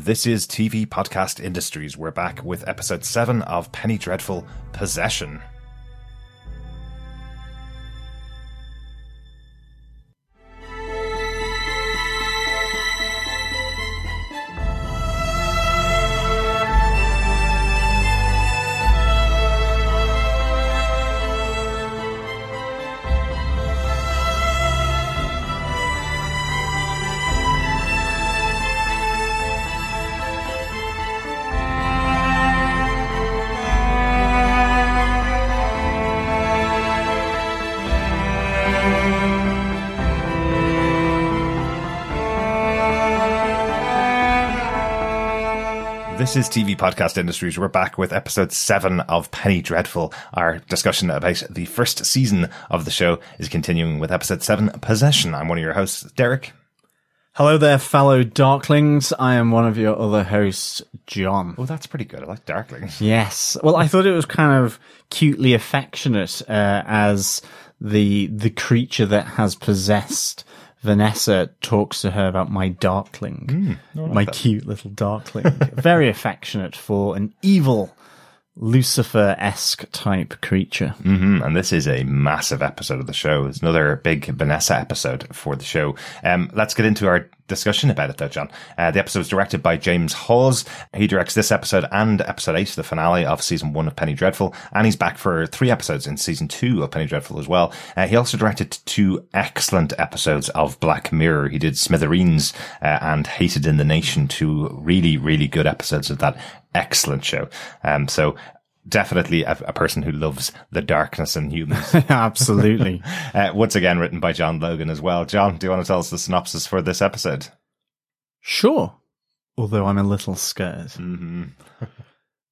This is TV Podcast Industries. We're back with episode 7 of Penny Dreadful Possession. This is TV Podcast Industries. We're back with episode seven of Penny Dreadful. Our discussion about the first season of the show is continuing with episode seven, Possession. I'm one of your hosts, Derek. Hello there, fellow Darklings. I am one of your other hosts, John. Oh, that's pretty good. I like Darklings. Yes. Well, I thought it was kind of cutely affectionate uh, as the the creature that has possessed Vanessa talks to her about my darkling, Mm, like my that. cute little darkling. Very affectionate for an evil Lucifer esque type creature. hmm And this is a massive episode of the show. It's another big Vanessa episode for the show. Um, let's get into our discussion about it though, John. Uh, the episode is directed by James Hawes. He directs this episode and episode eight, the finale of season one of Penny Dreadful. And he's back for three episodes in season two of Penny Dreadful as well. Uh, he also directed two excellent episodes of Black Mirror. He did Smithereens uh, and Hated in the Nation, two really, really good episodes of that excellent show. Um, so definitely a, a person who loves the darkness in humans. Absolutely. Uh, once again, written by John Logan as well. John, do you want to tell us the synopsis for this episode? Sure. Although I'm a little scared. hmm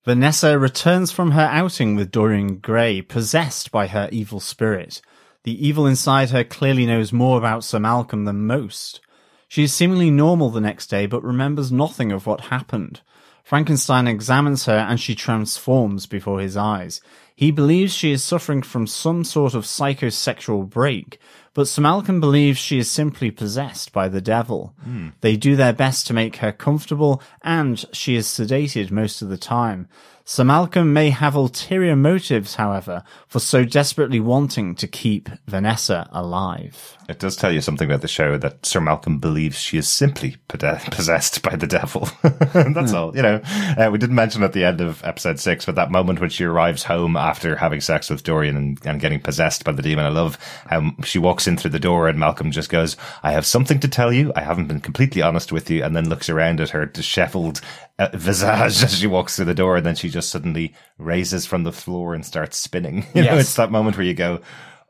Vanessa returns from her outing with Dorian Gray, possessed by her evil spirit. The evil inside her clearly knows more about Sir Malcolm than most. She is seemingly normal the next day, but remembers nothing of what happened. Frankenstein examines her and she transforms before his eyes. He believes she is suffering from some sort of psychosexual break, but Malcolm believes she is simply possessed by the devil. Hmm. They do their best to make her comfortable, and she is sedated most of the time. Sir Malcolm may have ulterior motives, however, for so desperately wanting to keep Vanessa alive. It does tell you something about the show that Sir Malcolm believes she is simply possessed by the devil. That's all. You know, uh, we didn't mention at the end of episode six, but that moment when she arrives home after having sex with Dorian and, and getting possessed by the demon. I love how she walks in through the door and Malcolm just goes, I have something to tell you. I haven't been completely honest with you. And then looks around at her disheveled uh, visage as she walks through the door. And then she just suddenly raises from the floor and starts spinning. You know, it's that moment where you go,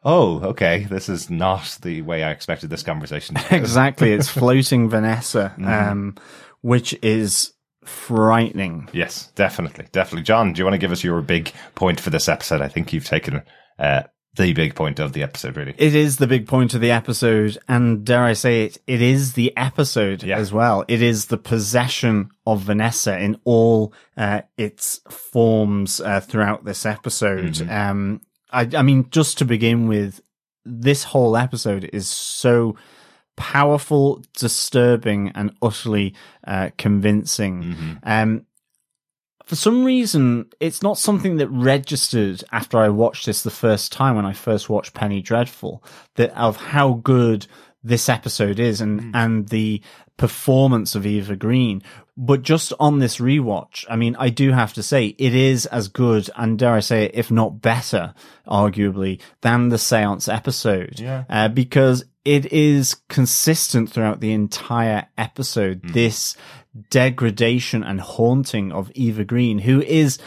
Oh, okay. This is not the way I expected this conversation to. Exactly, it's floating Vanessa, um, which is frightening. Yes, definitely. Definitely. John, do you want to give us your big point for this episode? I think you've taken uh, the big point of the episode, really. It is the big point of the episode, and dare I say it, it is the episode Yeah. as well. It is the possession of Vanessa in all uh, its forms uh, throughout this episode. Um, I, I mean, just to begin with, this whole episode is so powerful, disturbing, and utterly uh, convincing. Um, for some reason, it's not something that registered after I watched this the first time when I first watched Penny Dreadful, that of how good this episode is and, and the performance of Eva Green. But just on this rewatch, I mean, I do have to say it is as good and dare I say it, if not better, arguably, than the seance episode. Yeah. Uh, because it is consistent throughout the entire episode. This degradation and haunting of Eva Green, who is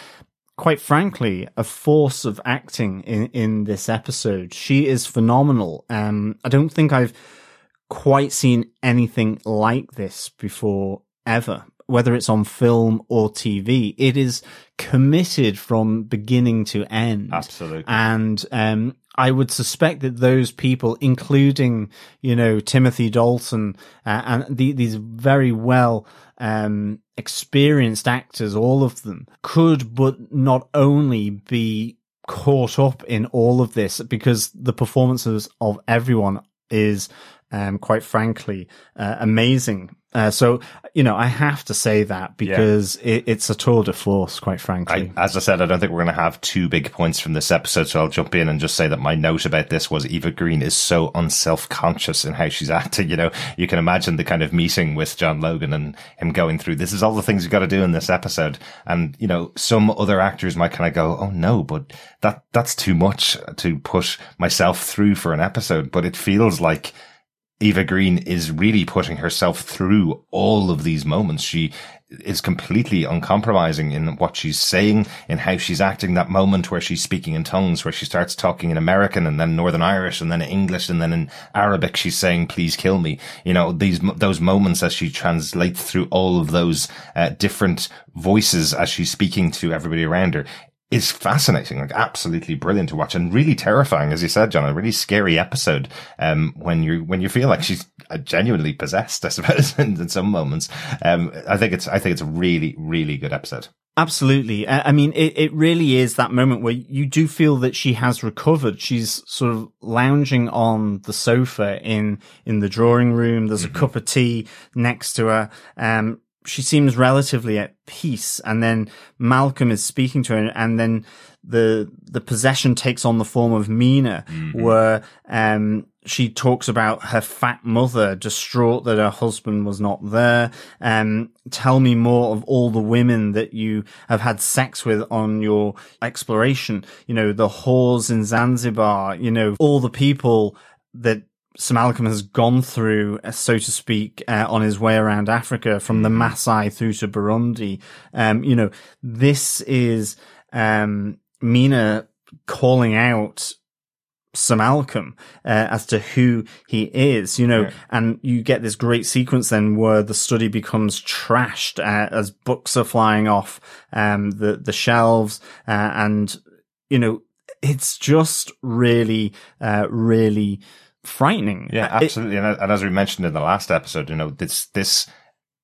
quite frankly a force of acting in, in this episode. She is phenomenal. Um, I don't think I've quite seen anything like this before ever. Whether it's on film or TV, it is committed from beginning to end. Absolutely. And um, I would suspect that those people, including you know Timothy Dalton uh, and the, these very well um, experienced actors, all of them, could but not only be caught up in all of this because the performances of everyone is um, quite frankly uh, amazing. Uh, so, you know, I have to say that because yeah. it, it's a tour de force, quite frankly. I, as I said, I don't think we're going to have two big points from this episode. So I'll jump in and just say that my note about this was Eva Green is so unself-conscious in how she's acting. You know, you can imagine the kind of meeting with John Logan and him going through, this is all the things you got to do in this episode. And, you know, some other actors might kind of go, Oh no, but that, that's too much to push myself through for an episode. But it feels like, Eva Green is really putting herself through all of these moments. She is completely uncompromising in what she's saying, in how she's acting. That moment where she's speaking in tongues, where she starts talking in American and then Northern Irish and then English and then in Arabic, she's saying, please kill me. You know, these, those moments as she translates through all of those uh, different voices as she's speaking to everybody around her is fascinating, like absolutely brilliant to watch and really terrifying, as you said, John, a really scary episode. Um, when you, when you feel like she's uh, genuinely possessed, I suppose, in, in some moments. Um, I think it's, I think it's a really, really good episode. Absolutely. I mean, it, it really is that moment where you do feel that she has recovered. She's sort of lounging on the sofa in, in the drawing room. There's mm-hmm. a cup of tea next to her. Um, she seems relatively at peace and then Malcolm is speaking to her and then the the possession takes on the form of Mina mm-hmm. where um she talks about her fat mother distraught that her husband was not there um tell me more of all the women that you have had sex with on your exploration you know the whores in Zanzibar you know all the people that Sir Malcolm has gone through, uh, so to speak, uh, on his way around Africa from the mm-hmm. Maasai through to Burundi. Um, you know, this is, um, Mina calling out Sir Malcolm uh, as to who he is, you know, yeah. and you get this great sequence then where the study becomes trashed uh, as books are flying off um, the the shelves, uh, and you know, it's just really, uh, really frightening. Yeah, absolutely. It, and, as we mentioned in the last episode, you know, this, this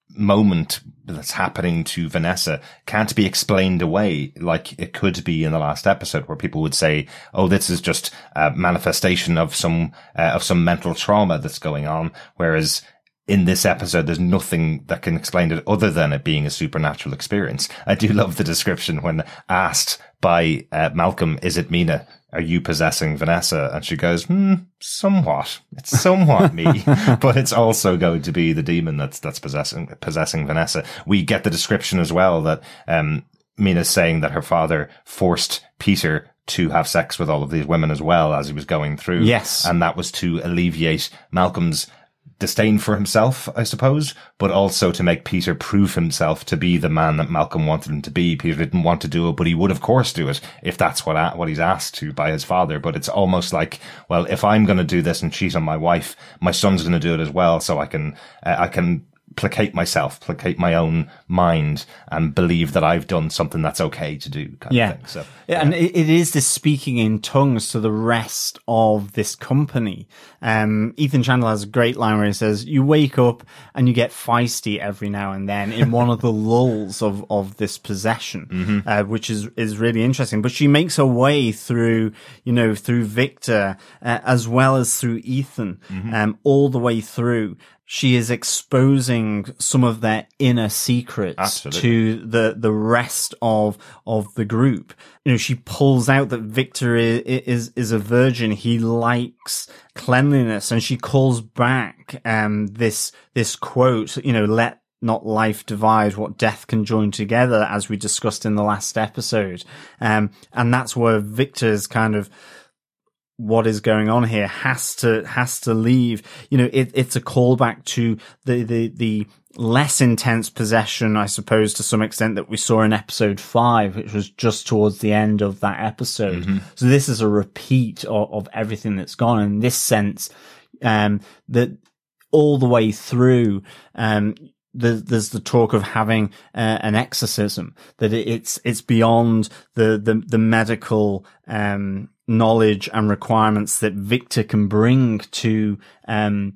moment that's happening to Vanessa can't be explained away like it could be in the last episode where people would say, Oh, this is just a manifestation of some, uh, of some mental trauma that's going on. Whereas in this episode, there's nothing that can explain it other than it being a supernatural experience. I do love the description when asked by uh, Malcolm, is it Mina? Are you possessing Vanessa? And she goes, hmm, somewhat. It's somewhat me, but it's also going to be the demon that's, that's possessing, possessing Vanessa. We get the description as well that, um, Mina's saying that her father forced Peter to have sex with all of these women as well as he was going through. Yes. And that was to alleviate Malcolm's disdain for himself, I suppose, but also to make Peter prove himself to be the man that Malcolm wanted him to be. Peter didn't want to do it, but he would of course do it if that's what, what he's asked to by his father. But it's almost like, well, if I'm going to do this and cheat on my wife, my son's going to do it as well. So I can, uh, I can placate myself, placate my own mind, and believe that I've done something that's okay to do. yeah. So, yeah. and it, it is this speaking in tongues to the rest of this company. Um, Ethan Chandler has a great line where he says, "You wake up and you get feisty every now and then in one of the lulls of of this possession, mm-hmm. uh, which is is really interesting." But she makes her way through, you know, through Victor uh, as well as through Ethan, mm-hmm. um, all the way through she is exposing some of their inner secrets Absolutely. to the the rest of of the group. You know, she pulls out that Victor is, is is a virgin. He likes cleanliness, and she calls back um this this quote. You know, let not life divide what death can join together, as we discussed in the last episode. Um, and that's where Victor's kind of what is going on here has to has to leave. You know, it, it's a callback to the the the less intense possession, I suppose, to some extent that we saw in episode five, which was just towards the end of that episode. Mm-hmm. So this is a repeat of, of, everything that's gone. In this sense, um, that all the way through, um, there's the talk of having uh, an exorcism that it's it's beyond the the, the medical um, knowledge and requirements that Victor can bring to um,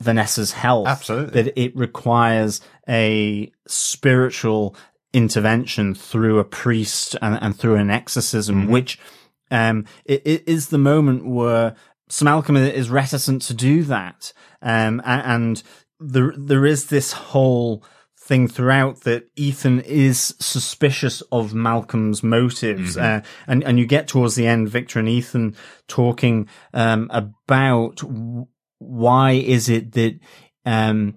Vanessa's health. Absolutely. That it requires a spiritual intervention through a priest and, and through an exorcism, mm-hmm. which um, it, it is the moment where Sir Malcolm is reticent to do that. Um, and there there is this whole thing throughout that Ethan is suspicious of Malcolm's motives, mm-hmm. uh, and and you get towards the end, Victor and Ethan talking um, about why is it that um,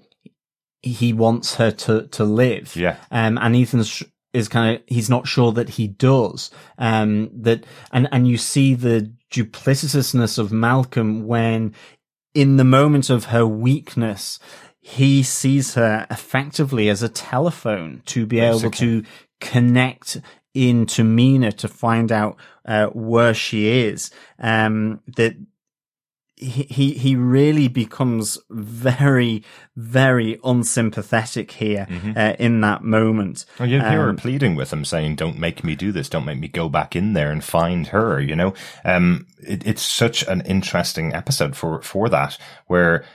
he wants her to to live, yeah, um, and Ethan's is kind of he's not sure that he does um that and and you see the duplicitousness of Malcolm when in the moment of her weakness he sees her effectively as a telephone to be able to connect into Mina to find out uh, where she is um that he he really becomes very very unsympathetic here mm-hmm. uh, in that moment. Well, you hear um, her pleading with him, saying, "Don't make me do this. Don't make me go back in there and find her." You know, um, it, it's such an interesting episode for for that, where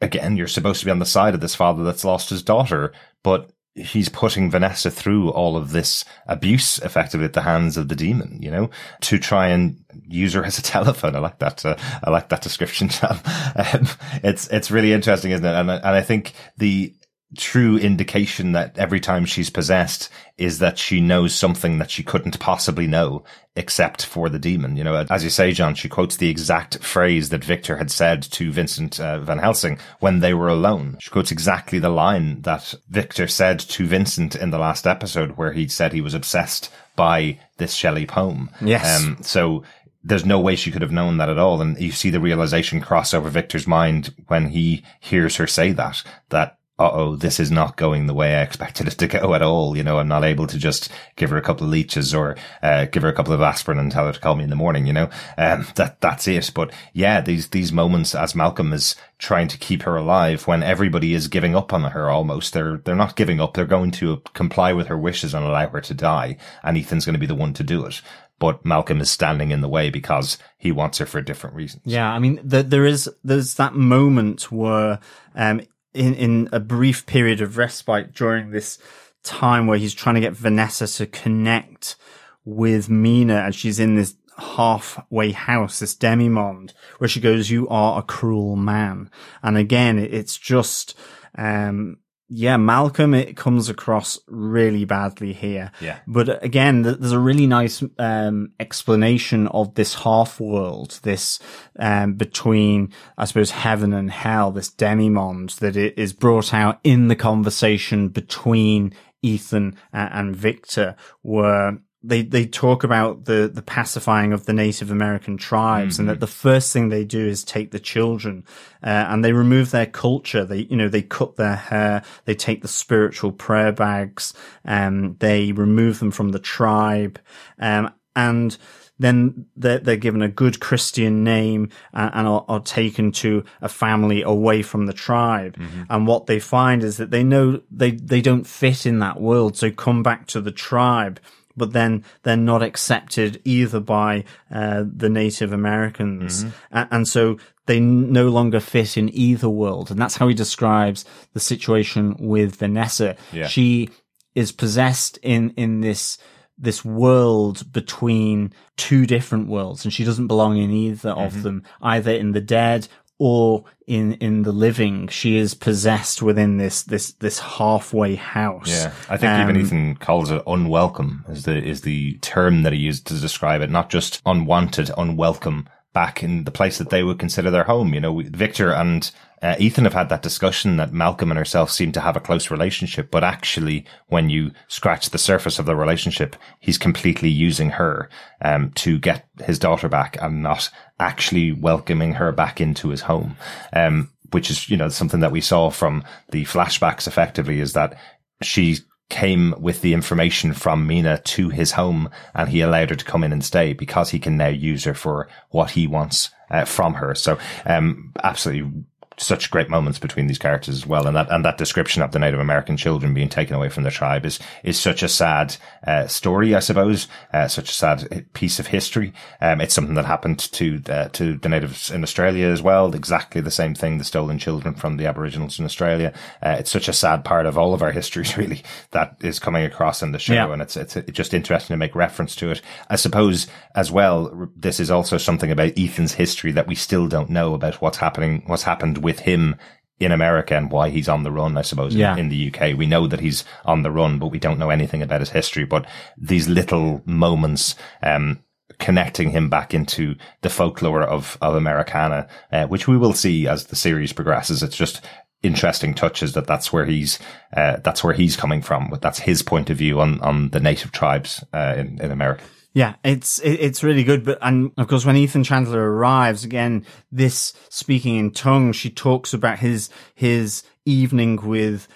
again you're supposed to be on the side of this father that's lost his daughter, but he's putting Vanessa through all of this abuse effectively at the hands of the demon, you know, to try and use her as a telephone. I like that. Uh, I like that description, John. Um, it's, it's really interesting, isn't it? And, and I think the, true indication that every time she's possessed is that she knows something that she couldn't possibly know except for the demon. You know, as you say, John, she quotes the exact phrase that Victor had said to Vincent uh, Van Helsing when they were alone. She quotes exactly the line that Victor said to Vincent in the last episode where he said he was obsessed by this Shelley poem. Yes. Um, so there's no way she could have known that at all. And you see the realization cross over Victor's mind when he hears her say that, that oh, this is not going the way I expected it to go at all. You know, I'm not able to just give her a couple of leeches or uh, give her a couple of aspirin and tell her to call me in the morning. You know, um, that that's it. But yeah, these these moments as Malcolm is trying to keep her alive when everybody is giving up on her almost. They're they're not giving up. They're going to comply with her wishes and allow her to die. And Ethan's going to be the one to do it but Malcolm is standing in the way because he wants her for different reasons. Yeah, I mean, the, there is there's that moment where um, in, in a brief period of respite during this time where he's trying to get Vanessa to connect with Mina and she's in this halfway house, this demimonde, where she goes, you are a cruel man. And again, it's just, um, yeah, Malcolm, it comes across really badly here. Yeah. But again, there's a really nice, um, explanation of this half world, this, um, between, I suppose, heaven and hell, this demimonde that it is brought out in the conversation between Ethan and Victor, where they they talk about the the pacifying of the Native American tribes, mm-hmm. and that mm-hmm. the first thing they do is take the children, uh, and they remove their culture. They you know they cut their hair, they take the spiritual prayer bags, um, they remove them from the tribe, um, and then they're, they're given a good Christian name and, and are, are, taken to a family away from the tribe. Mm-hmm. And what they find is that they know they, they don't fit in that world. So come back to the tribe but then they're not accepted either by uh, the Native Americans, mm-hmm. and, and so they no longer fit in either world. And that's how he describes the situation with Vanessa. Yeah. She is possessed in in this this world between two different worlds, and she doesn't belong in either mm-hmm. of them, either in the dead or in in the living she is possessed within this this this halfway house. Yeah i think um, even ethan calls it unwelcome is the is the term that he used to describe it. Not just unwanted unwelcome back in the place that they would consider their home you know victor and uh, Ethan have had that discussion that Malcolm and herself seem to have a close relationship, but actually, when you scratch the surface of the relationship, he's completely using her um, to get his daughter back and not actually welcoming her back into his home. Um, which is, you know, something that we saw from the flashbacks effectively is that she came with the information from Mina to his home and he allowed her to come in and stay because he can now use her for what he wants uh, from her. So, um, absolutely such great moments between these characters as well. And that, and that description of the Native American children being taken away from their tribe is, is such a sad, uh, story, I suppose, uh, such a sad piece of history. Um, it's something that happened to, uh, to the natives in Australia as well. Exactly the same thing, the stolen children from the Aboriginals in Australia. Uh, it's such a sad part of all of our histories, really, that is coming across in the show. Yeah. And it's, it's just interesting to make reference to it. I suppose as well, this is also something about Ethan's history that we still don't know about what's happening, what's happened with him in America and why he's on the run, I suppose, in- Yeah. in, the UK. We know that he's on the run, but we don't know anything about his history. But these little moments, um, connecting him back into the folklore of, of Americana, uh, which we will see as the series progresses. It's just interesting touches that that's where he's, uh, that's where he's coming from. That's his point of view on, on the native tribes, uh, in, in America. Yeah, it's it's really good. But and of course, when Ethan Chandler arrives again, this speaking in tongues, she talks about his his evening with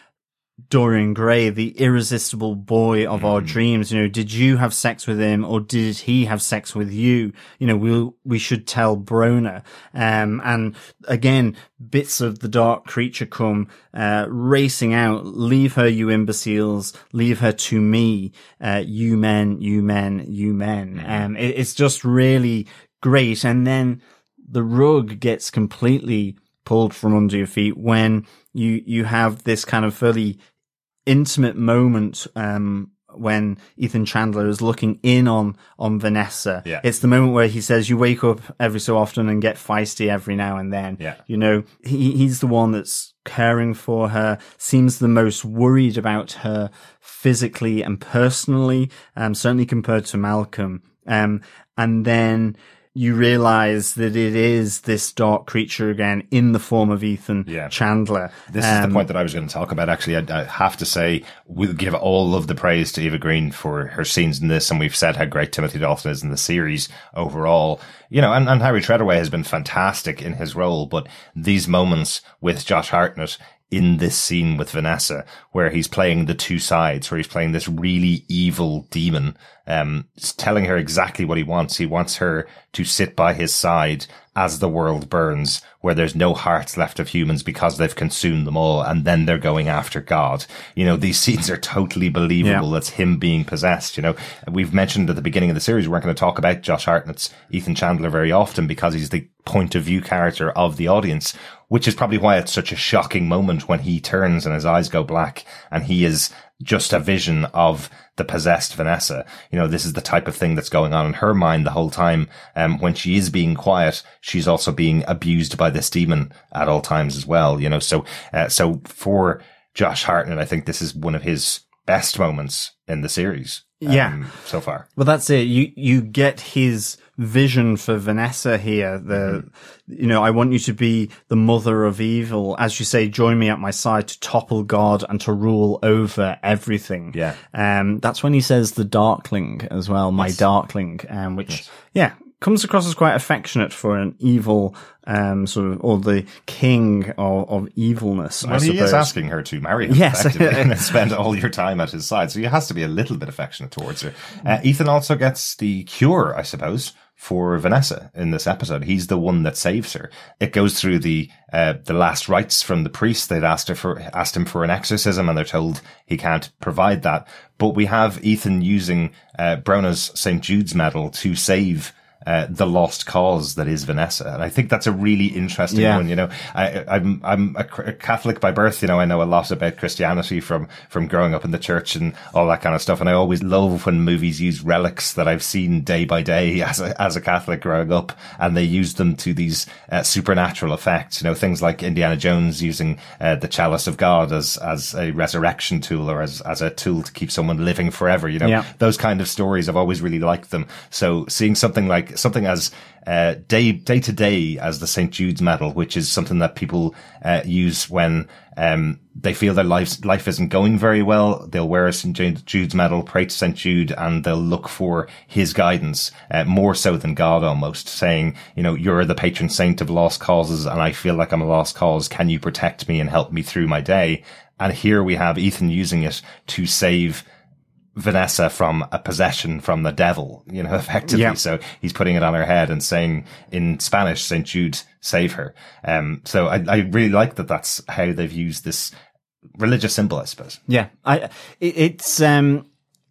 Dorian Gray, the irresistible boy of our dreams. You know, did you have sex with him, or did he have sex with you? You know, we will we should tell Brona. Um, and again, bits of the dark creature come uh, racing out. Leave her, you imbeciles. Leave her to me. Uh, you men, you men, you men. Um, it, it's just really great. And then the rug gets completely pulled from under your feet when you you have this kind of fairly intimate moment um when Ethan Chandler is looking in on on Vanessa. Yeah. It's the moment where he says you wake up every so often and get feisty every now and then. Yeah. You know, he he's the one that's caring for her, seems the most worried about her physically and personally, um certainly compared to Malcolm. Um and then you realize that it is this dark creature again in the form of Ethan Yeah. Chandler. This is the um, point that I was going to talk about. Actually, I, I have to say we'll give all of the praise to Eva Green for her scenes in this, and we've said how great Timothy Dalton is in the series overall. You know, and, and Harry Treadaway has been fantastic in his role, but these moments with Josh Hartnett in this scene with Vanessa, where he's playing the two sides, where he's playing this really evil demon, um, telling her exactly what he wants. He wants her to sit by his side as the world burns, where there's no hearts left of humans because they've consumed them all, and then they're going after God. You know, these scenes are totally believable. Yeah. That's him being possessed. You know, we've mentioned at the beginning of the series, we weren't going to talk about Josh Hartnett's Ethan Chandler very often because he's the point of view character of the audience, which is probably why it's such a shocking moment when he turns and his eyes go black and he is just a vision of the possessed Vanessa. You know, this is the type of thing that's going on in her mind the whole time. Um, when she is being quiet, she's also being abused by this demon at all times as well. You know, so, uh, so for Josh Hartnett, I think this is one of his best moments in the series. Yeah. um, so far. Well, that's it. You you get his vision for Vanessa here. The you know, I want you to be the mother of evil, as you say. Join me at my side to topple God and to rule over everything. Yeah. Um, that's when he says the Darkling as well, my Darkling, um, which yeah comes across as quite affectionate for an evil um sort of or the king of, of evilness. I Well, he suppose. is asking her to marry him, Yes. and spend all your time at his side. So he has to be a little bit affectionate towards her. Uh, Ethan also gets the cure, I suppose, for Vanessa in this episode. He's the one that saves her. It goes through the uh, the last rites from the priest. They'd asked her for asked him for an exorcism, and they're told he can't provide that. But we have Ethan using uh, Brona's St Jude's medal to save. Uh, the lost cause that is Vanessa, and I think that's a really interesting Yeah. one. You know, I, I'm I'm a, a Catholic by birth. You know, I know a lot about Christianity from from growing up in the church and all that kind of stuff. And I always love when movies use relics that I've seen day by day as a as a Catholic growing up, and they use them to these uh, supernatural effects. You know, things like Indiana Jones using uh, the chalice of God as as a resurrection tool or as as a tool to keep someone living forever. You know, Yeah. those kind of stories. I've always really liked them. So seeing something like something as uh, day day to day as the St Jude's medal, which is something that people uh, use when um, they feel their life life isn't going very well. They'll wear a St Jude's medal, pray to St Jude, and they'll look for his guidance uh, more so than God, almost saying, you know, you're the patron saint of lost causes, and I feel like I'm a lost cause. Can you protect me and help me through my day? And here we have Ethan using it to save Vanessa from a possession from the devil, you know, effectively. Yeah. So he's putting it on her head and saying in Spanish, St. Jude, save her. Um, so I, I really like that that's how they've used this religious symbol, I suppose. Yeah, I it, it's um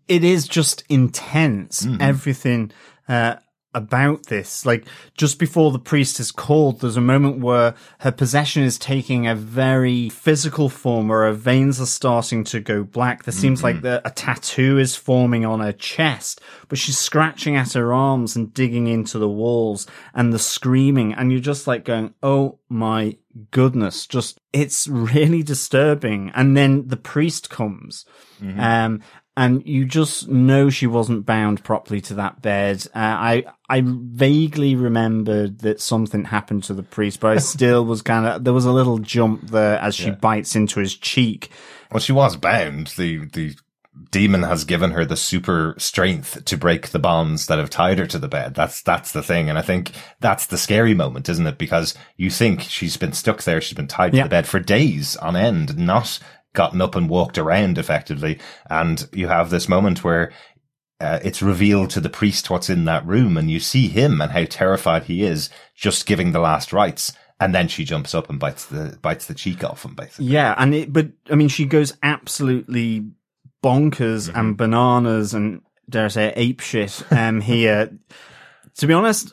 it is just intense everything uh about this like just before the priest is called there's a moment where her possession is taking a very physical form where her veins are starting to go black there seems like the, a tattoo is forming on her chest but she's scratching at her arms and digging into the walls and the screaming and you're just like going oh my goodness, just it's really disturbing. And then the priest comes, mm-hmm. um, and you just know she wasn't bound properly to that bed. Uh, I I vaguely remembered that something happened to the priest, but I still was kind of there was a little jump there as she yeah. bites into his cheek. Well, she was bound. The the demon has given her the super strength to break the bonds that have tied her to the bed. That's, that's the thing. And I think that's the scary moment, isn't it? Because you think she's been stuck there. She's been tied yeah. to the bed for days on end, not gotten up and walked around effectively. And you have this moment where uh, it's revealed to the priest what's in that room and you see him and how terrified he is just giving the last rites. And then she jumps up and bites the bites the cheek off him, basically. Yeah, and it, but I mean, she goes absolutely bonkers mm-hmm. and bananas and dare I say ape shit um, here. to be honest,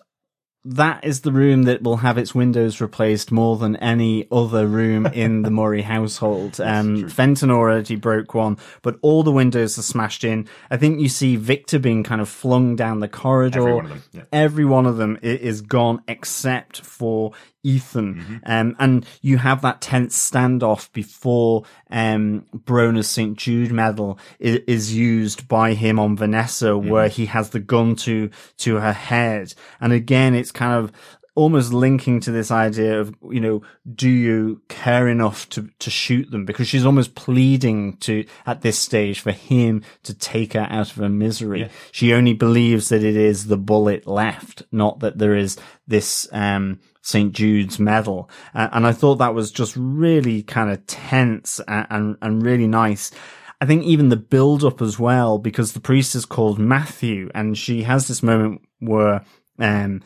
that is the room that will have its windows replaced more than any other room in the Murray household. Um, Fenton already broke one, but all the windows are smashed in. I think you see Victor being kind of flung down the corridor. Every one of them, yeah. Every one of them is gone except for Ethan. Mm-hmm. Um, and you have that tense standoff before, um, Brona's St. Jude medal is, is, used by him on Vanessa, mm-hmm. where he has the gun to, to her head. And again, it's kind of, almost linking to this idea of, you know, do you care enough to, to shoot them? Because she's almost pleading to, at this stage, for him to take her out of her misery. Yeah. She only believes that it is the bullet left, not that there is this, um, St. Jude's medal. Uh, and I thought that was just really kind of tense and, and, and really nice. I think even the build up as well, because the priest is called Matthew and she has this moment where, um,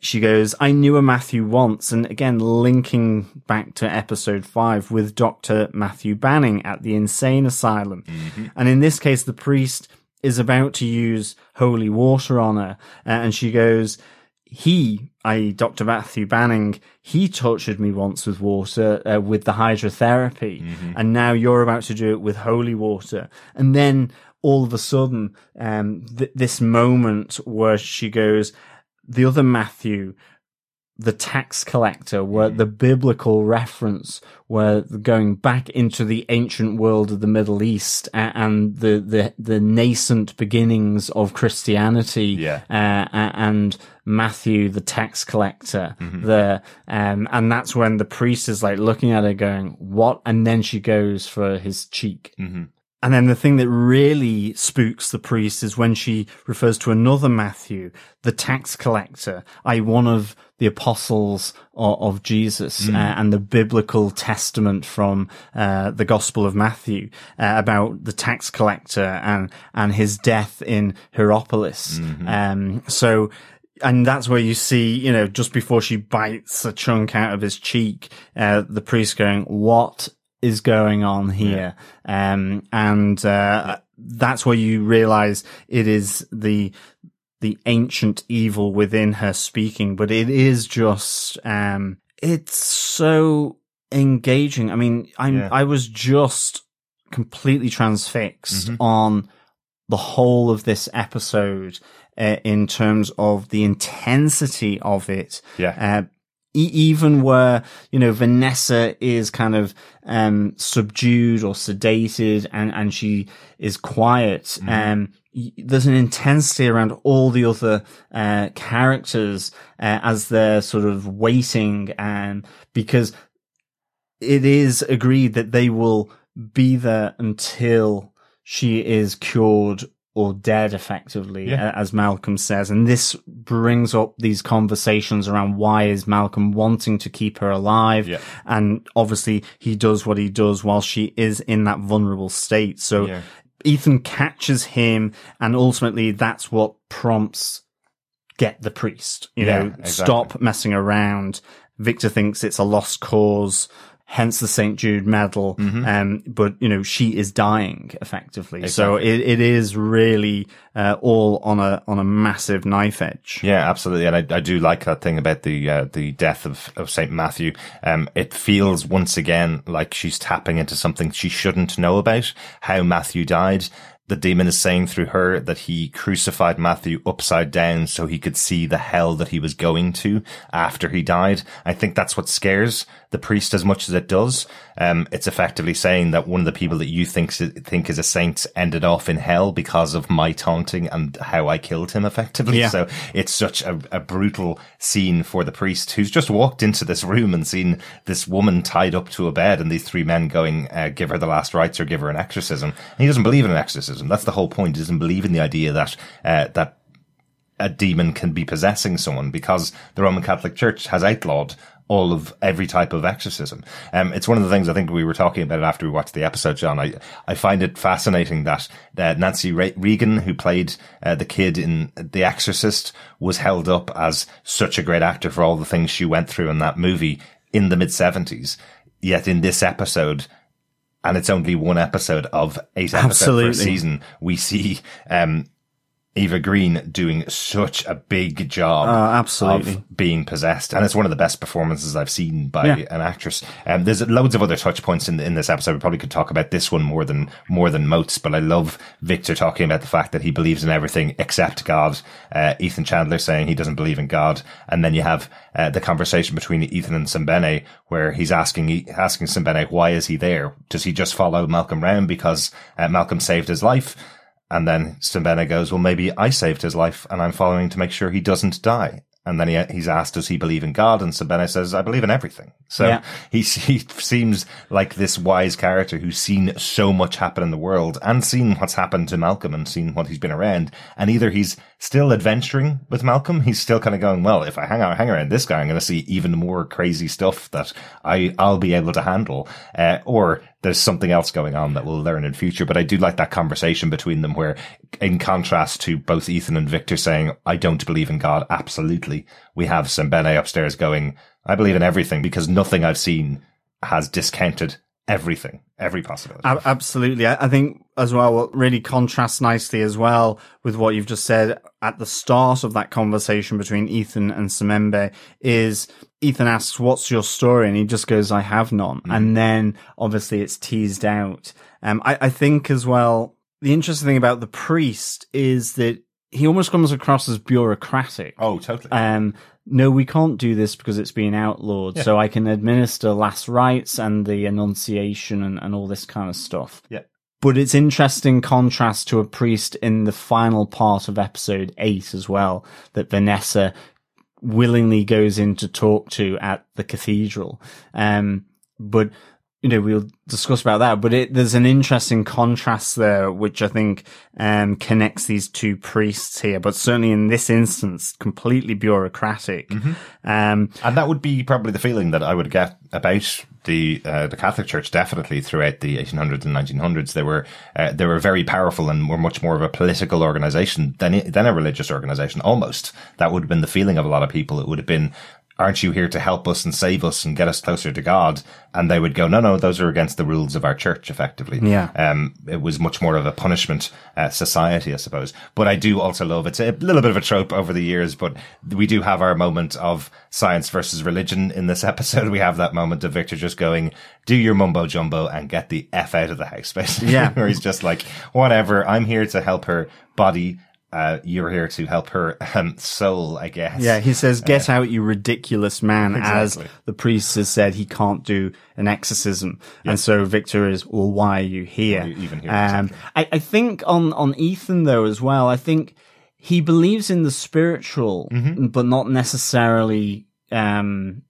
she goes, I knew a Matthew once. And again, linking back to episode five with Dr. Matthew Banning at the insane asylum. Mm-hmm. And in this case, the priest is about to use holy water on her. Uh, and she goes, he, i.e., Dr. Matthew Banning, he tortured me once with water, uh, with the hydrotherapy, mm-hmm. and now you're about to do it with holy water. And then all of a sudden, um, th- this moment where she goes, the other Matthew the tax collector, where the biblical reference, where going back into the ancient world of the Middle East and the the, the nascent beginnings of Christianity, yeah. uh, and Matthew, the tax collector, mm-hmm. the um, and that's when the priest is like looking at her, going, "What?" And then she goes for his cheek. Mm-hmm. And then the thing that really spooks the priest is when she refers to another Matthew, the tax collector, i.e. one of the apostles of, of Jesus mm. uh, and the biblical testament from uh, the Gospel of Matthew uh, about the tax collector and, and his death in Hierapolis. Mm-hmm. Um, so, and that's where you see, you know, just before she bites a chunk out of his cheek, uh, the priest going, what is going on here. Yeah. Um, and, uh, that's where you realize it is the, the ancient evil within her speaking, but it is just, um, it's so engaging. I mean, I'm, yeah. I was just completely transfixed mm-hmm. on the whole of this episode uh, in terms of the intensity of it. Yeah. Uh, even where you know Vanessa is kind of um, subdued or sedated and and she is quiet, mm. um, there's an intensity around all the other uh, characters uh, as they're sort of waiting, and because it is agreed that they will be there until she is cured or dead effectively, yeah. as Malcolm says. And this brings up these conversations around why is Malcolm wanting to keep her alive? Yeah. And obviously he does what he does while she is in that vulnerable state. So yeah. Ethan catches him and ultimately that's what prompts get the priest, you know, exactly. stop messing around. Victor thinks it's a lost cause hence the St. Jude medal. Mm-hmm. Um, but you know, she is dying effectively. Exactly. So it, it is really, uh, all on a, on a massive knife edge. Yeah, absolutely. And I, I do like that thing about the, uh, the death of, of St. Matthew. Um, it feels once again like she's tapping into something she shouldn't know about how Matthew died the demon is saying through her that he crucified Matthew upside down so he could see the hell that he was going to after he died. I think that's what scares the priest as much as it does. Um, it's effectively saying that one of the people that you think, think is a saint ended off in hell because of my taunting and how I killed him effectively. Yeah. So it's such a, a brutal scene for the priest who's just walked into this room and seen this woman tied up to a bed and these three men going, uh, give her the last rites or give her an exorcism. And he doesn't believe in an exorcism. That's the whole point. He doesn't believe in the idea that, uh, that a demon can be possessing someone because the Roman Catholic Church has outlawed all of every type of exorcism. Um, it's one of the things I think we were talking about after we watched the episode, John. I, I find it fascinating that uh, Nancy Re- Reagan, who played uh, the kid in The Exorcist, was held up as such a great actor for all the things she went through in that movie in the mid 70s. Yet in this episode, and it's only one episode of eight episodes per season, we see um, Eva Green doing such a big job uh, absolutely. of being possessed. And it's one of the best performances I've seen by yeah. an actress. Um, there's loads of other touch points in, in this episode. We probably could talk about this one more than, more than Moats, but I love Victor talking about the fact that he believes in everything except God. Uh, Ethan Chandler saying he doesn't believe in God. And then you have, uh, the conversation between Ethan and Sembene where he's asking, asking Sembene, why is he there? Does he just follow Malcolm round because uh, Malcolm saved his life? And then Sembene goes, well, maybe I saved his life and I'm following to make sure he doesn't die. And then he, he's asked, does he believe in God? And Sembene says, I believe in everything. So yeah. he, he seems like this wise character who's seen so much happen in the world and seen what's happened to Malcolm and seen what he's been around. And either he's still adventuring with Malcolm. He's still kind of going, well, if I hang out, hang around this guy, I'm going to see even more crazy stuff that I, I'll be able to handle. Uh, or there's something else going on that we'll learn in future. But I do like that conversation between them where in contrast to both Ethan and Victor saying, I don't believe in God. Absolutely. We have Sembene upstairs going, I believe in everything because nothing I've seen has discounted everything, every possibility. Absolutely. I think as well, what really contrasts nicely as well with what you've just said at the start of that conversation between Ethan and Sembene is Ethan asks, what's your story? And he just goes, I have none. Mm. And then obviously it's teased out. Um, I, I think as well, the interesting thing about the priest is that he almost comes across as bureaucratic. Oh, totally. Um, no, we can't do this because it's being outlawed. Yeah. So I can administer last rites and the annunciation and, and all this kind of stuff. Yeah. But it's interesting contrast to a priest in the final part of episode eight as well, that Vanessa willingly goes in to talk to at the cathedral. Um, but you know, we'll discuss about that, but it, there's an interesting contrast there, which I think, um, connects these two priests here, but certainly in this instance, completely bureaucratic. Mm-hmm. Um, and that would be probably the feeling that I would get about the, uh, the Catholic Church definitely throughout the 1800s and 1900s. They were, uh, they were very powerful and were much more of a political organization than, than a religious organization, almost. That would have been the feeling of a lot of people. It would have been, aren't you here to help us and save us and get us closer to God? And they would go, no, no, those are against the rules of our church, effectively. Yeah. Um, it was much more of a punishment uh, society, I suppose. But I do also love it's a little bit of a trope over the years, but we do have our moment of science versus religion in this episode. We have that moment of Victor just going, do your mumbo jumbo and get the F out of the house, basically. Yeah. Where he's just like, whatever, I'm here to help her body uh, you're here to help her um, soul, I guess. Yeah, he says, "Get uh, out, you ridiculous man!" Exactly. As the priest has said, he can't do an exorcism, and so Victor is, "Well, why are you here?" You even here um, I, I, think on on Ethan though as well. I think he believes in the spiritual, mm-hmm. but not necessarily um,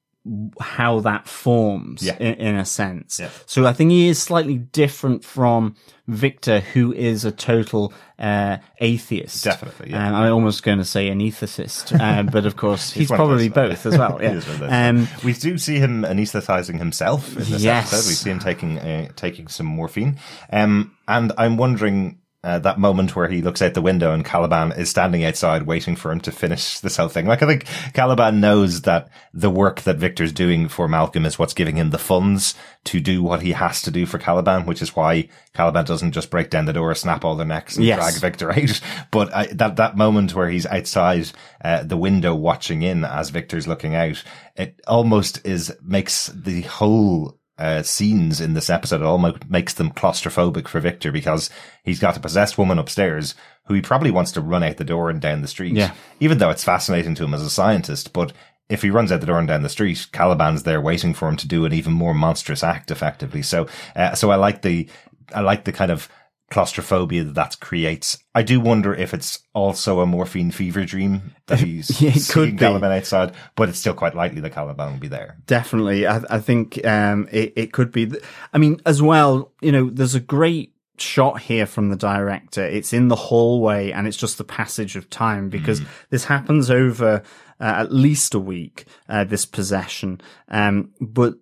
how that forms yeah. in, in, a sense. Yeah. So I think he is slightly different from Victor, who is a total uh, atheist. Definitely. Yeah. Um, I'm almost going to say anaesthetist, uh, but of course he's, he's probably both as well. Yeah. um, we do see him anesthetizing himself in this yes. episode. We see him taking uh, taking some morphine, um, and I'm wondering uh, that moment where he looks out the window and Caliban is standing outside waiting for him to finish this whole thing. Like I think Caliban knows that the work that Victor's doing for Malcolm is what's giving him the funds to do what he has to do for Caliban, which is why Caliban doesn't just break down the door, snap all their necks and yes. drag Victor out. But I, that, that moment where he's outside, uh, the window watching in as Victor's looking out, it almost is, makes the whole uh, scenes in this episode. It almost makes them claustrophobic for Victor because he's got a possessed woman upstairs who he probably wants to run out the door and down the street. Yeah. Even though it's fascinating to him as a scientist, but if he runs out the door and down the street, Caliban's there waiting for him to do an even more monstrous act effectively. So, uh, so I like the, I like the kind of claustrophobia that that creates. I do wonder if it's also a morphine fever dream that he's Yeah, seeing could be. Caliban outside, but it's still quite likely that Caliban will be there. Definitely. I, I think, um, it, it could be. th- I mean, as well, you know, there's a great shot here from the director. It's in the hallway and it's just the passage of time because this happens over uh, at least a week, uh, this possession. Um, but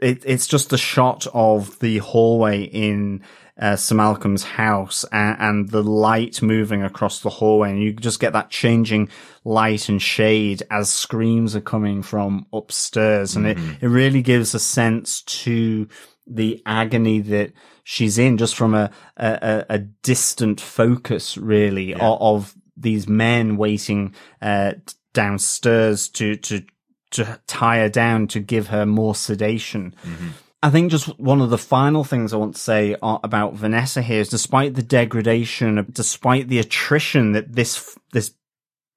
it, it's just a shot of the hallway in uh, Sir Malcolm's house and, and the light moving across the hallway, and you just get that changing light and shade as screams are coming from upstairs, and it, it really gives a sense to the agony that she's in just from a a, a- distant focus, really, of, of these men waiting uh, downstairs to to to tie her down to give her more sedation. I think just one of the final things I want to say uh, about Vanessa here is despite the degradation, despite the attrition that this, this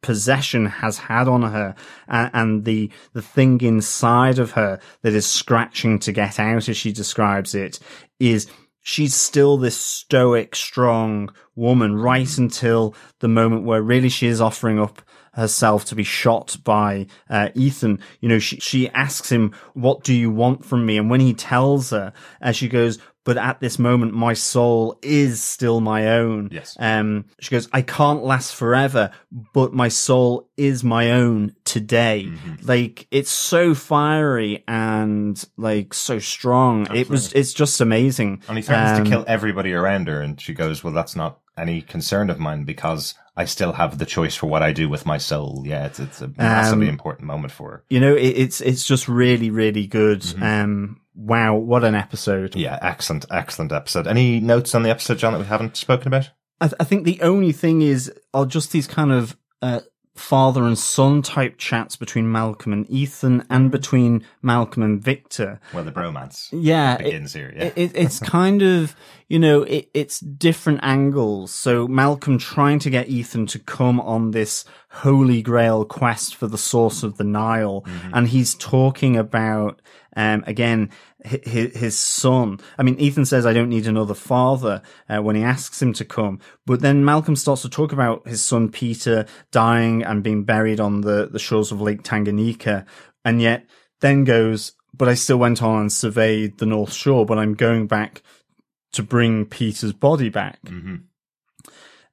possession has had on her and, and the, the thing inside of her that is scratching to get out, as she describes it, is she's still this stoic, strong woman right until the moment where really she is offering up herself to be shot by uh, Ethan. You know, she she asks him, "What do you want from me?" And when he tells her, as she goes, "But at this moment, my soul is still my own." Yes. Um, she goes, "I can't last forever, but my soul is my own today." Mm-hmm. Like it's so fiery and like so strong. It was. It's just amazing. And he threatens Um, to kill everybody around her, and she goes, "Well, that's not any concern of mine because I still have the choice for what I do with my soul." Yeah, it's it's a massively Um, important moment for her. You know, it, it's it's just really really good. Mm-hmm. Um, wow, what an episode! Yeah, excellent, excellent episode. Any notes on the episode, John, that we haven't spoken about? I, th- I think the only thing is are just these kind of uh, father and son type chats between Malcolm and Ethan, and between Malcolm and Victor. Well, the bromance Yeah, it- begins here. Yeah, it, it, it's kind of you know it, it's different angles so malcolm trying to get ethan to come on this holy grail quest for the source of the nile. And he's talking about um again his, his son. I mean ethan says i don't need another father uh, when he asks him to come. But then malcolm starts to talk about his son peter dying and being buried on the the shores of lake tanganyika. And yet then goes but I still went on and surveyed the North Shore, but I'm going back to bring Peter's body back. hmm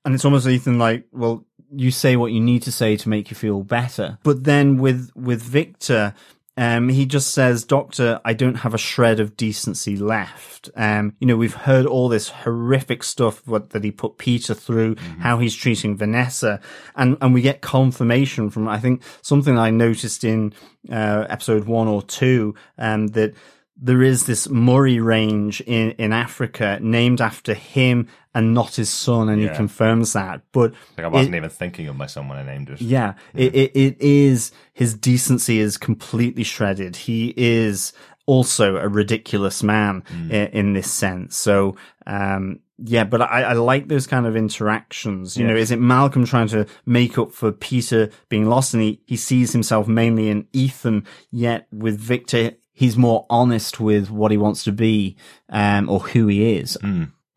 And it's almost Ethan like, well, you say what you need to say to make you feel better. But then with, with Victor, um, he just says, Doctor, I don't have a shred of decency left. Um, you know, we've heard all this horrific stuff what, that he put Peter through, how he's treating Vanessa, and, and we get confirmation from, I think, something I noticed in, uh, episode one or two, um, that there is this Murray range in, in Africa named after him and not his son, and Yeah. he confirms that. But Like I wasn't even thinking of my son when I named it. yeah, It, it, it is his decency is completely shredded. He is also a ridiculous man in, in this sense. So, um, yeah, but I, I like those kind of interactions. You know, is it Malcolm trying to make up for Peter being lost and he, he sees himself mainly in Ethan, yet with Victor, he's more honest with what he wants to be, um, or who he is.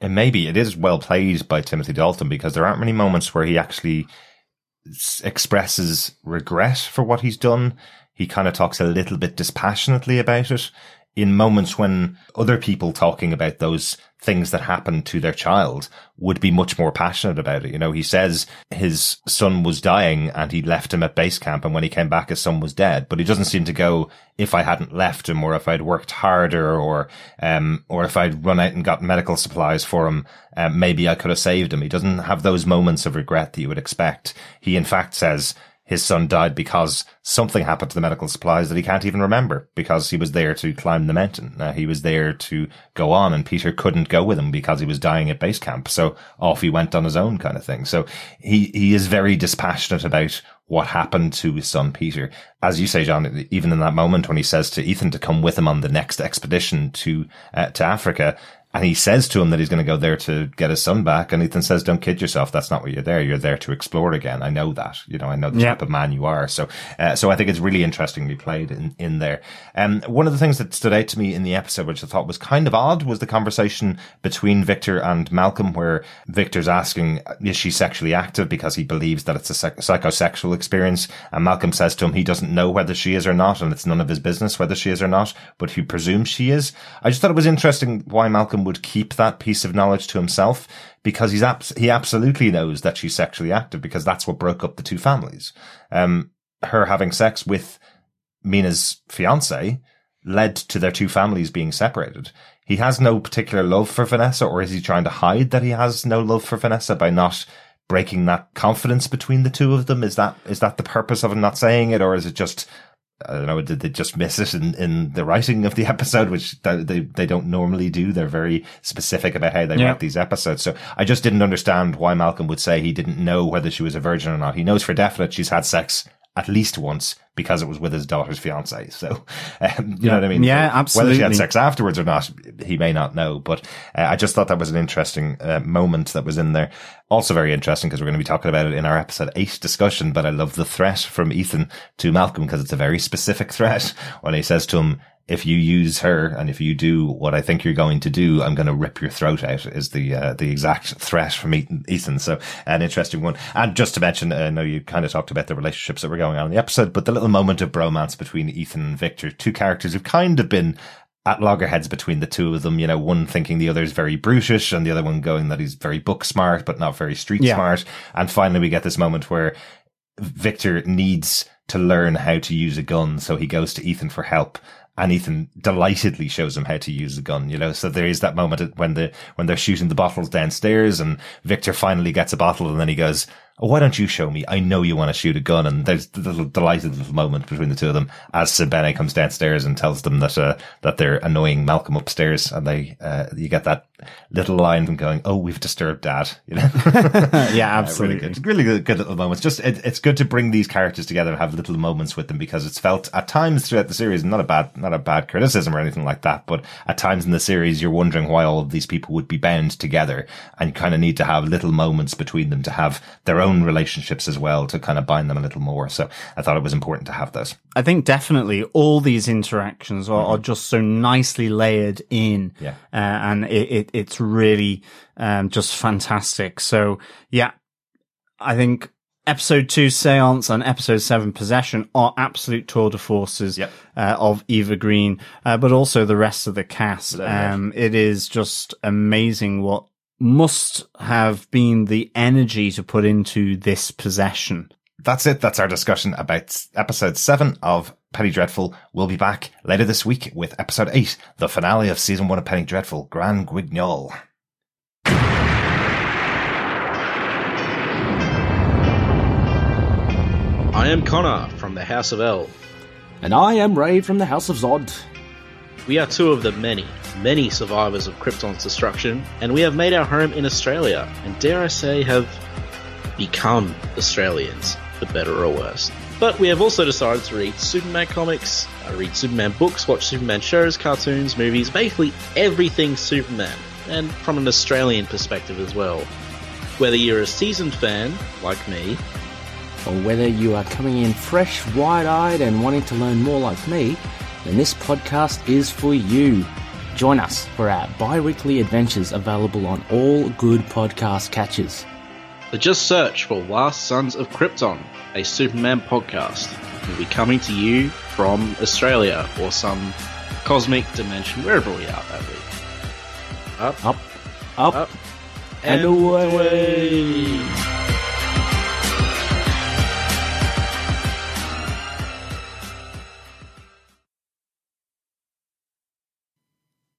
And maybe it is well played by Timothy Dalton because there aren't many moments where he actually s- expresses regret for what he's done. He kind of talks a little bit dispassionately about it in moments when other people talking about those things that happened to their child would be much more passionate about it. You know, he says his son was dying and he left him at base camp. And when he came back, his son was dead, but he doesn't seem to go, if I hadn't left him or if I'd worked harder or, um, or if I'd run out and got medical supplies for him, um, maybe I could have saved him. He doesn't have those moments of regret that you would expect. He in fact says, his son died because something happened to the medical supplies that he can't even remember because he was there to climb the mountain. Uh, he was there to go on and Peter couldn't go with him because he was dying at base camp. So off he went on his own kind of thing. So he, he is very dispassionate about what happened to his son Peter. As you say, John, even in that moment when he says to Ethan to come with him on the next expedition to, uh, to Africa, and he says to him that he's going to go there to get his son back. And Ethan says, don't kid yourself. That's not what you're there. You're there to explore again. I know that, you know, I know the yeah. type of man you are. So, uh, so I think it's really interestingly played in, in there. Um, one of the things that stood out to me in the episode, which I thought was kind of odd was the conversation between Victor and Malcolm, where Victor's asking, is she sexually active? Because he believes that it's a psych- psychosexual experience. And Malcolm says to him, he doesn't know whether she is or not. And it's none of his business whether she is or not, but he presumes she is. I just thought it was interesting why Malcolm would keep that piece of knowledge to himself because he's abs- he absolutely knows that she's sexually active because that's what broke up the two families. Um, her having sex with Mina's fiance led to their two families being separated. He has no particular love for Vanessa, or is he trying to hide that he has no love for Vanessa by not breaking that confidence between the two of them? Is that is that the purpose of him not saying it, or is it just I don't know, did they just miss it in, in the writing of the episode, which they, they don't normally do. They're very specific about how they yeah. write these episodes. So I just didn't understand why Malcolm would say he didn't know whether she was a virgin or not. He knows for definite she's had sex at least once because it was with his daughter's fiance. So, um, you yeah. know what I mean? Yeah, absolutely. Whether she had sex afterwards or not, he may not know. But uh, I just thought that was an interesting uh, moment that was in there. Also very interesting because we're going to be talking about it in our episode eight discussion. But I love the threat from Ethan to Malcolm because it's a very specific threat when he says to him, if you use her and if you do what I think you're going to do, I'm going to rip your throat out is the, uh, the exact threat from Ethan. So an interesting one. And just to mention, I know you kind of talked about the relationships that were going on in the episode, but the little moment of bromance between Ethan and Victor, two characters who've kind of been at loggerheads between the two of them, you know, one thinking the other is very brutish and the other one going that he's very book smart, but not very street yeah. smart. And finally we get this moment where Victor needs to learn how to use a gun. So he goes to Ethan for help and Ethan delightedly shows him how to use the gun, you know. So there is that moment when the when they're shooting the bottles downstairs, and Victor finally gets a bottle, and then he goes, "Why don't you show me? I know you want to shoot a gun." And there's the little delighted little moment between the two of them as Sembene comes downstairs and tells them that uh, that they're annoying Malcolm upstairs, and they uh, you get that little line from going, "Oh, we've disturbed Dad," you know. yeah, absolutely. really good, really good, good little moments. Just it, it's good to bring these characters together and have little moments with them because it's felt at times throughout the series not a bad not a bad criticism or anything like that, but at times in the series you're wondering why all of these people would be bound together, and you kind of need to have little moments between them to have their own relationships as well to kind of bind them a little more. So I thought it was important to have those. I think definitely all these interactions are, mm-hmm. are just so nicely layered in, yeah, uh, and it, it, it's really um, just fantastic. So yeah, I think episode two seance and episode seven possession are absolute tour de forces yep. uh, of eva green uh, but also the rest of the cast um, it is just amazing what must have been the energy to put into this possession that's it that's our discussion about episode seven of penny dreadful we'll be back later this week with episode eight the finale of season one of penny dreadful grand guignol I am Connor from the House of El. And I am Ray from the House of Zod. We are two of the many, many survivors of Krypton's destruction, and we have made our home in Australia, and dare I say, have become Australians, for better or worse. But we have also decided to read Superman comics, uh, read Superman books, watch Superman shows, cartoons, movies, basically everything Superman, and from an Australian perspective as well. Whether you're a seasoned fan, like me, or whether you are coming in fresh, wide eyed, and wanting to learn more like me, then this podcast is for you. Join us for our bi weekly adventures available on all good podcast catches. Just search for Last Sons of Krypton, a Superman podcast. We'll be coming to you from Australia or some cosmic dimension, wherever we are that week. Up, up, up, up and, and away. away.